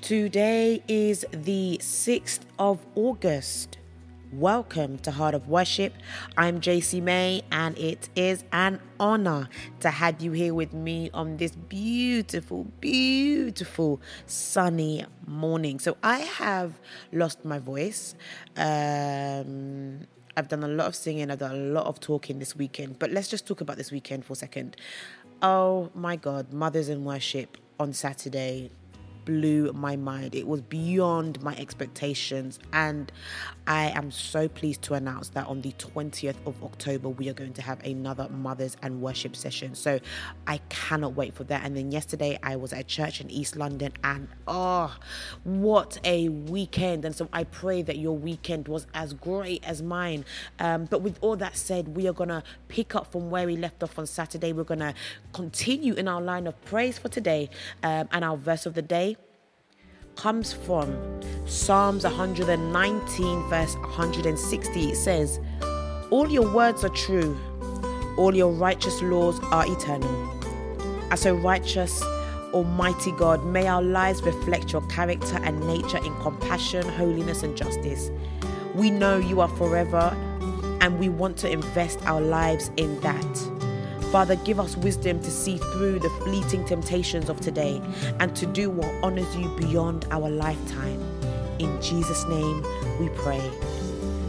Today is the 6th of August. Welcome to Heart of Worship. I'm JC May, and it is an honor to have you here with me on this beautiful, beautiful sunny morning. So, I have lost my voice. Um, I've done a lot of singing, I've done a lot of talking this weekend, but let's just talk about this weekend for a second. Oh my God, Mothers in Worship on Saturday blew my mind. It was beyond my expectations. And I am so pleased to announce that on the 20th of October, we are going to have another Mothers and Worship session. So I cannot wait for that. And then yesterday, I was at church in East London, and oh, what a weekend. And so I pray that your weekend was as great as mine. Um, but with all that said, we are going to pick up from where we left off on Saturday. We're going to continue in our line of praise for today. Um, and our verse of the day comes from Psalms 119, verse 160. It says, All your words are true, all your righteous laws are eternal. As a righteous, Almighty God, may our lives reflect your character and nature in compassion, holiness, and justice. We know you are forever, and we want to invest our lives in that. Father, give us wisdom to see through the fleeting temptations of today and to do what honors you beyond our lifetime. In Jesus' name we pray.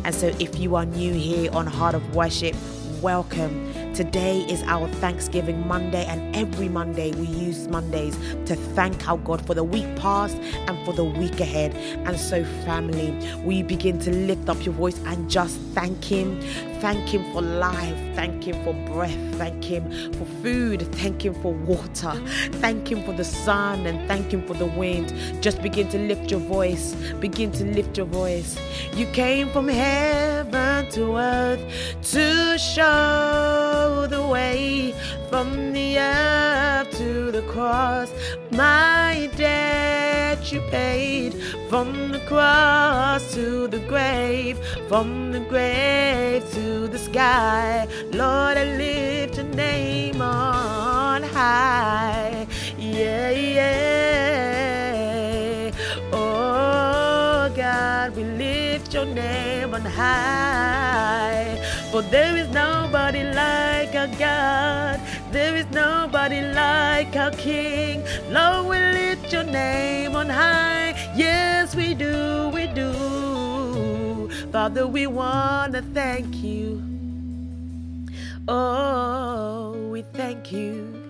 And so, if you are new here on Heart of Worship, welcome. Today is our Thanksgiving Monday, and every Monday we use Mondays to thank our God for the week past and for the week ahead. And so, family, we begin to lift up your voice and just thank Him. Thank Him for life. Thank Him for breath. Thank Him for food. Thank Him for water. Thank Him for the sun and thank Him for the wind. Just begin to lift your voice. Begin to lift your voice. You came from heaven to earth to show the way from the earth to the cross. My debt you paid from the cross to the grave, from the grave to the sky. Lord, I lift your name on high. Yeah, yeah. Your name on high. For there is nobody like our God. There is nobody like our King. Lord, we lift your name on high. Yes, we do, we do. Father, we want to thank you. Oh, we thank you.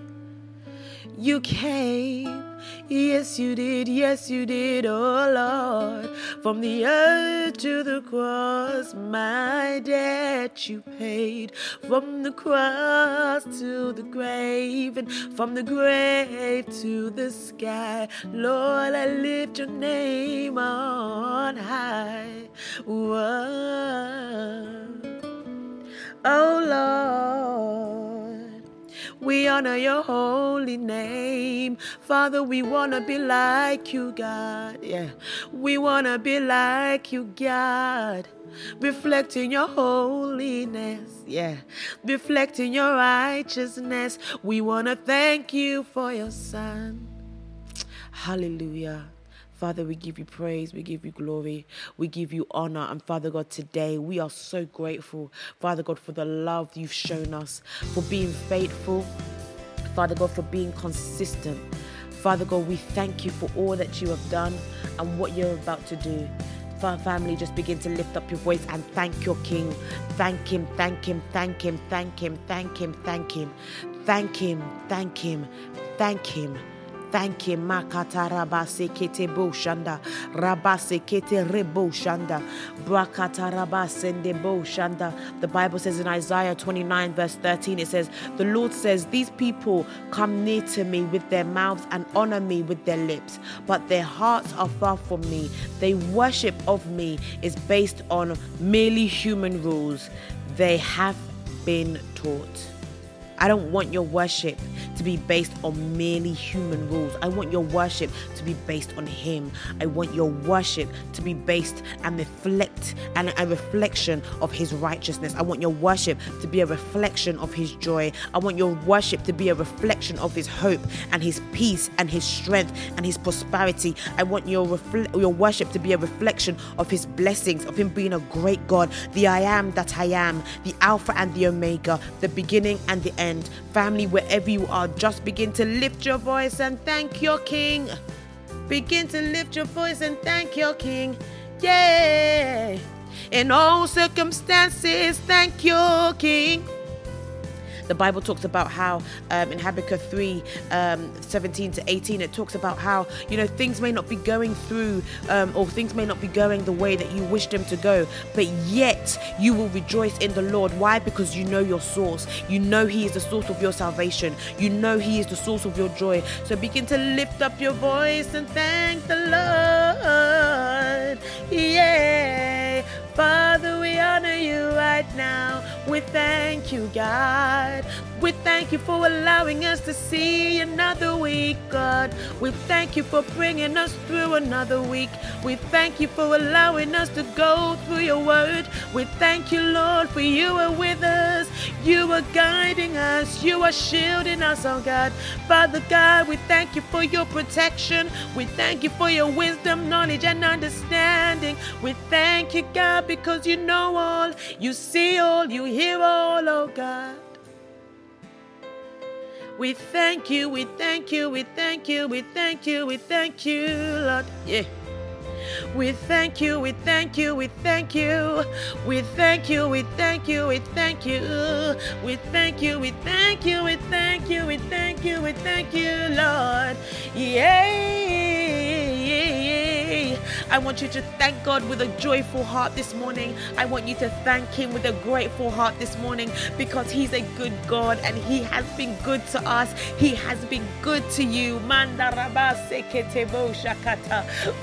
You came, yes, you did, yes, you did, oh Lord. From the earth to the cross, my debt you paid. From the cross to the grave, and from the grave to the sky, Lord, I lift your name on high. Whoa. Oh Lord, honor your holy name. Father, we want to be like you, God. Yeah, we want to be like you, God. Reflecting your holiness, yeah, reflecting your righteousness. We want to thank you for your Son. Hallelujah. Father, we give you praise, we give you glory, we give you honor. And Father God, today we are so grateful, Father God, for the love you've shown us, for being faithful, Father God, for being consistent. Father God, we thank you for all that you have done and what you're about to do. Father, family, just begin to lift up your voice and thank your King. Thank him, thank him, thank him, thank him, thank him, thank him, thank him, thank him, thank him. Thank you, Makata Rabase Kete Boshanda, Rabase Kete Rebo Shanda, Brakata Rabasende Boshanda. The Bible says in Isaiah 29, verse 13, it says, The Lord says, These people come near to me with their mouths and honor me with their lips, but their hearts are far from me. They worship of me is based on merely human rules. They have been taught. I don't want your worship to be based on merely human rules. I want your worship to be based on Him. I want your worship to be based and reflect and a reflection of His righteousness. I want your worship to be a reflection of His joy. I want your worship to be a reflection of His hope and His peace and His strength and His prosperity. I want your your worship to be a reflection of His blessings, of Him being a great God, the I am that I am, the Alpha and the Omega, the beginning and the end. Family, wherever you are, just begin to lift your voice and thank your King. Begin to lift your voice and thank your King. Yeah. In all circumstances, thank your King. The Bible talks about how um, in Habakkuk 3 um, 17 to 18, it talks about how, you know, things may not be going through um, or things may not be going the way that you wish them to go, but yet you will rejoice in the Lord. Why? Because you know your source. You know He is the source of your salvation. You know He is the source of your joy. So begin to lift up your voice and thank the Lord. Yeah. Father, we honor you right now. We thank you, God. We thank you for allowing us to see another week, God. We thank you for bringing us through another week. We thank you for allowing us to go through your word. We thank you, Lord, for you are with us. You are guiding us. You are shielding us, oh God. Father God, we thank you for your protection. We thank you for your wisdom, knowledge, and understanding. We thank you, God, because you know all, you see all, you hear all, oh God. We thank you, we thank you, we thank you, we thank you, we thank you, Lord. Yeah. We thank you, we thank you, we thank you. We thank you, we thank you, we thank you. We thank you, we thank you, we thank you, we thank you, we thank you, Lord. Yeah. I want you to thank God with a joyful heart this morning. I want you to thank Him with a grateful heart this morning because He's a good God and He has been good to us. He has been good to you.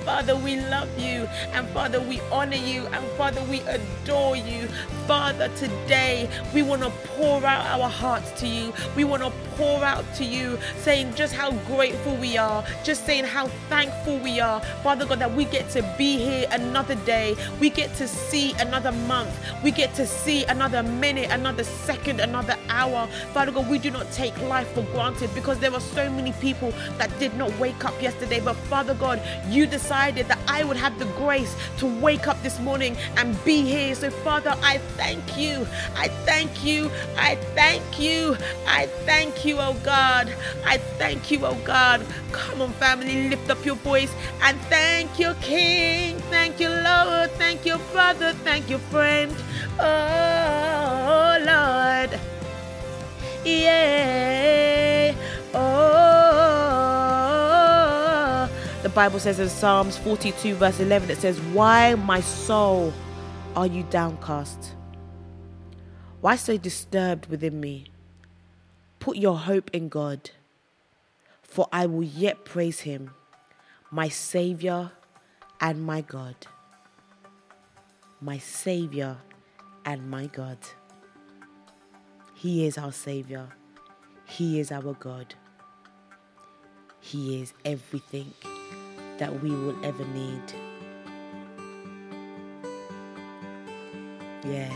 Father, we love you and Father, we honor you and Father, we adore you. Father, today we want to pour out our hearts to you. We want to pour out to you, saying just how grateful we are, just saying how thankful we are, Father God, that we get to be here another day. We get to see another month. We get to see another minute, another second, another hour. Father God, we do not take life for granted because there are so many people that did not wake up yesterday. But Father God, you decided that I would have the grace to wake up this morning and be here. So, Father, I thank you. I thank you. I thank you. I thank you, oh God. I thank you, oh God. Come on, family, lift up your voice and thank your King. Thank you, Lord. Thank you, brother. Thank you, friend. Oh, Lord. Yeah. Oh. The Bible says in Psalms 42, verse 11, it says, Why, my soul, are you downcast? Why so disturbed within me? Put your hope in God, for I will yet praise him, my Savior and my God. My Savior and my God. He is our Savior. He is our God. He is everything that we will ever need. Yeah.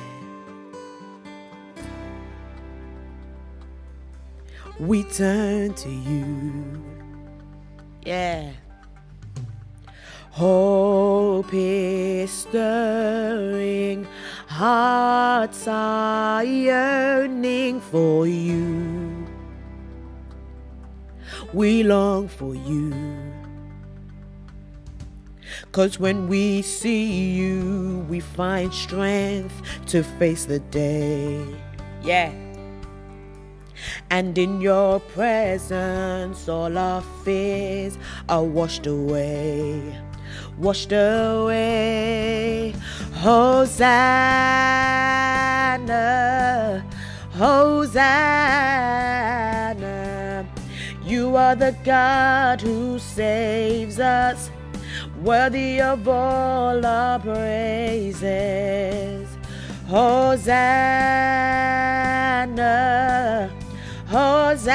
We turn to you. Yeah. Hope is stirring, hearts are yearning for you. We long for you. Cause when we see you, we find strength to face the day. Yeah. And in your presence, all our fears are washed away. Washed away. Hosanna. Hosanna. You are the God who saves us, worthy of all our praises. Hosanna. Hosanna.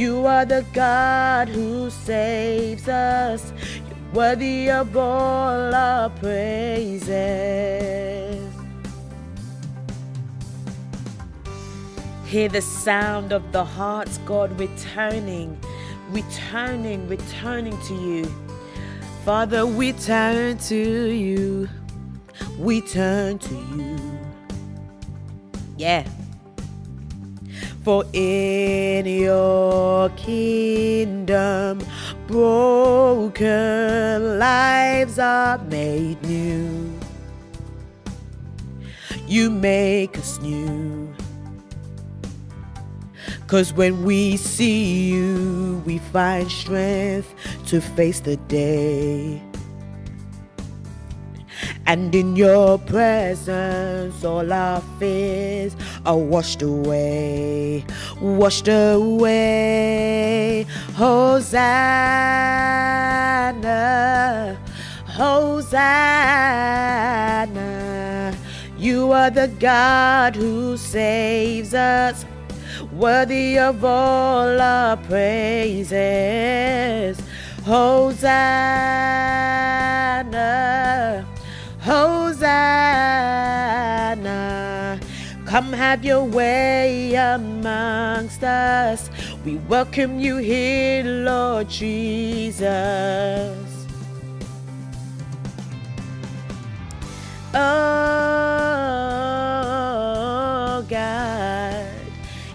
You are the God who saves us. You're worthy of all our praises. Hear the sound of the hearts, God, returning, returning, returning to you. Father, we turn to you. We turn to you. Yeah. For in your kingdom, broken lives are made new. You make us new. Cause when we see you, we find strength to face the day. And in your presence, all our fears are washed away, washed away. Hosanna, Hosanna. You are the God who saves us worthy of all our praises. Hosanna, Come have your way amongst us. We welcome you here, Lord Jesus. Oh God.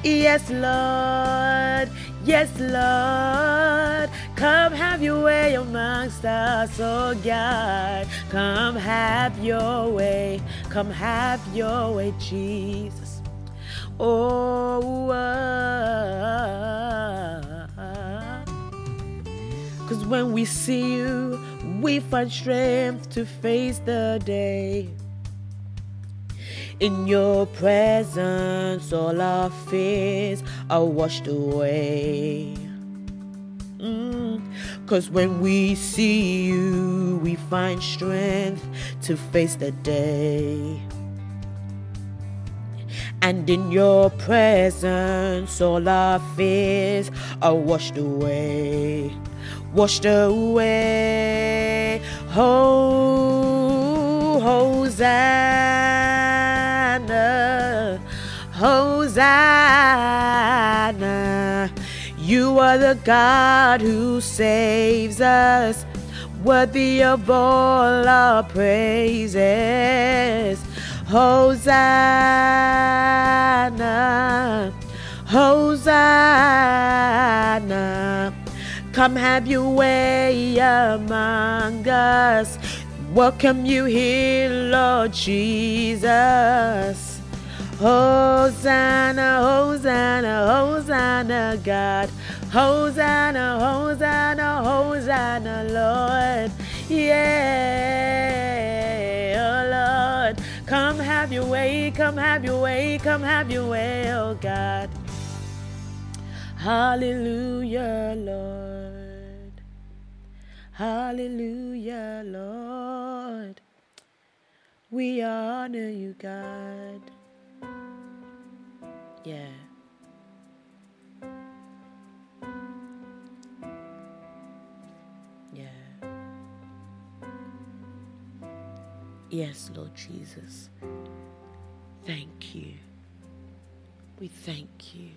Yes, Lord. Yes, Lord. Come have your way amongst us, oh God. Come have your way. Come have your way, Jesus. Oh, Cause when we see you, we find strength to face the day. In your presence, all our fears are washed away. Mm. Cause when we see you, we find strength to face the day. And in your presence, all our fears are washed away. Washed away. Hosanna. Hosanna. You are the God who saves us, worthy of all our praises. Hosanna, Hosanna. Come have your way among us. Welcome you here, Lord Jesus. Hosanna, Hosanna, Hosanna, God. Hosanna, Hosanna, Hosanna, Lord. Yeah, oh Lord. Come have your way, come have your way, come have your way, oh God. Hallelujah, Lord. Hallelujah, Lord. We honor you, God. Yeah. Yeah. Yes, Lord Jesus. Thank you. We thank you.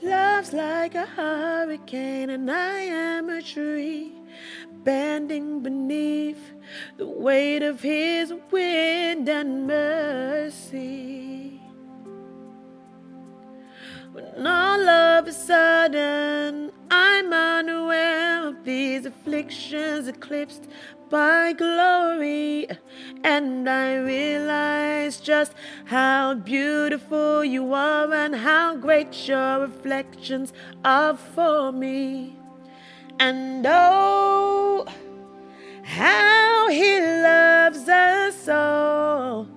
Love's like a hurricane, and I am a tree bending beneath the weight of His wind and mercy. When all of a sudden I'm unaware of these afflictions eclipsed by glory, and I realize just how beautiful you are and how great your reflections are for me. And oh, how he loves us all.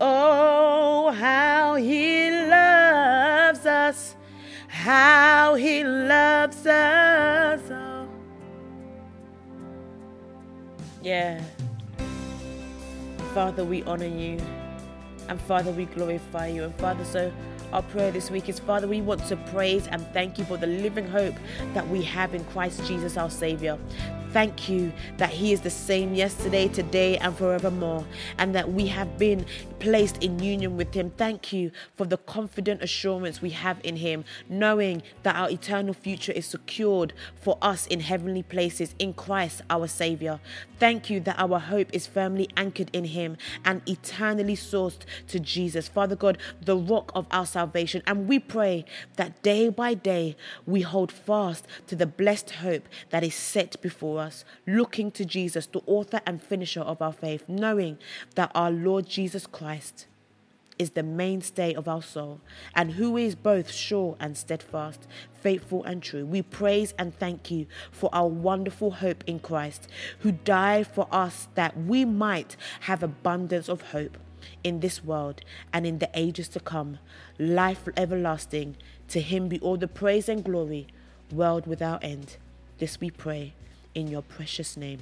Oh, how he loves us, how he loves us all. Yeah. Father, we honor you. And Father, we glorify you. And Father, so our prayer this week is Father, we want to praise and thank you for the living hope that we have in Christ Jesus, our Savior. Thank you that He is the same yesterday, today, and forevermore, and that we have been placed in union with Him. Thank you for the confident assurance we have in Him, knowing that our eternal future is secured for us in heavenly places in Christ, our Savior. Thank you that our hope is firmly anchored in Him and eternally sourced to Jesus. Father God, the rock of our salvation. And we pray that day by day we hold fast to the blessed hope that is set before us, looking to Jesus, the author and finisher of our faith, knowing that our Lord Jesus Christ is the mainstay of our soul, and who is both sure and steadfast, faithful and true. We praise and thank you for our wonderful hope in Christ, who died for us that we might have abundance of hope in this world and in the ages to come. Life everlasting. To him be all the praise and glory, world without end. This we pray in your precious name.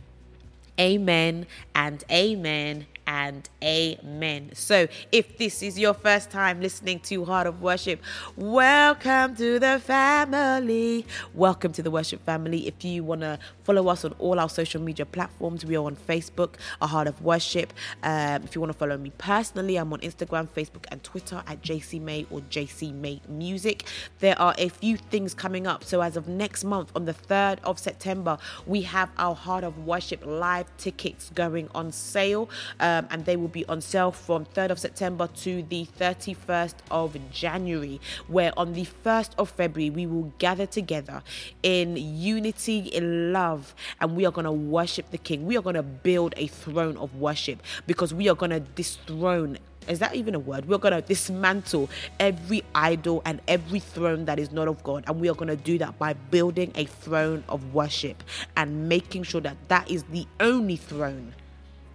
Amen and amen and amen. So, if this is your first time listening to Heart of Worship, welcome to the family. Welcome to the worship family. If you want to follow us on all our social media platforms, we are on Facebook, A Heart of Worship. Um, if you want to follow me personally, I'm on Instagram, Facebook, and Twitter at JC May or JC May Music. There are a few things coming up. So, as of next month, on the 3rd of September, we have our Heart of Worship live tickets going on sale. Um, um, and they will be on sale from 3rd of September to the 31st of January, where on the 1st of February we will gather together in unity, in love, and we are going to worship the King. We are going to build a throne of worship because we are going to dethrone is that even a word? We're going to dismantle every idol and every throne that is not of God. And we are going to do that by building a throne of worship and making sure that that is the only throne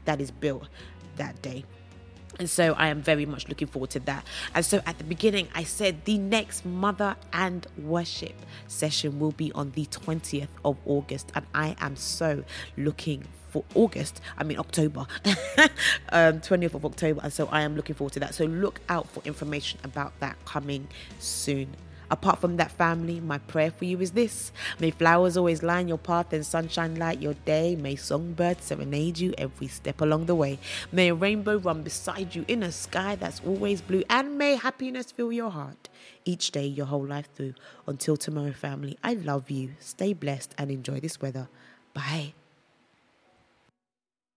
that is built that day. And so I am very much looking forward to that. And so at the beginning, I said the next Mother and Worship session will be on the 20th of August. And I am so looking for August, I mean October, um, 20th of October. And so I am looking forward to that. So look out for information about that coming soon. Apart from that family, my prayer for you is this May flowers always line your path and sunshine light your day. May songbirds serenade you every step along the way. May a rainbow run beside you in a sky that's always blue. And may happiness fill your heart each day, your whole life through. Until tomorrow, family, I love you. Stay blessed and enjoy this weather. Bye.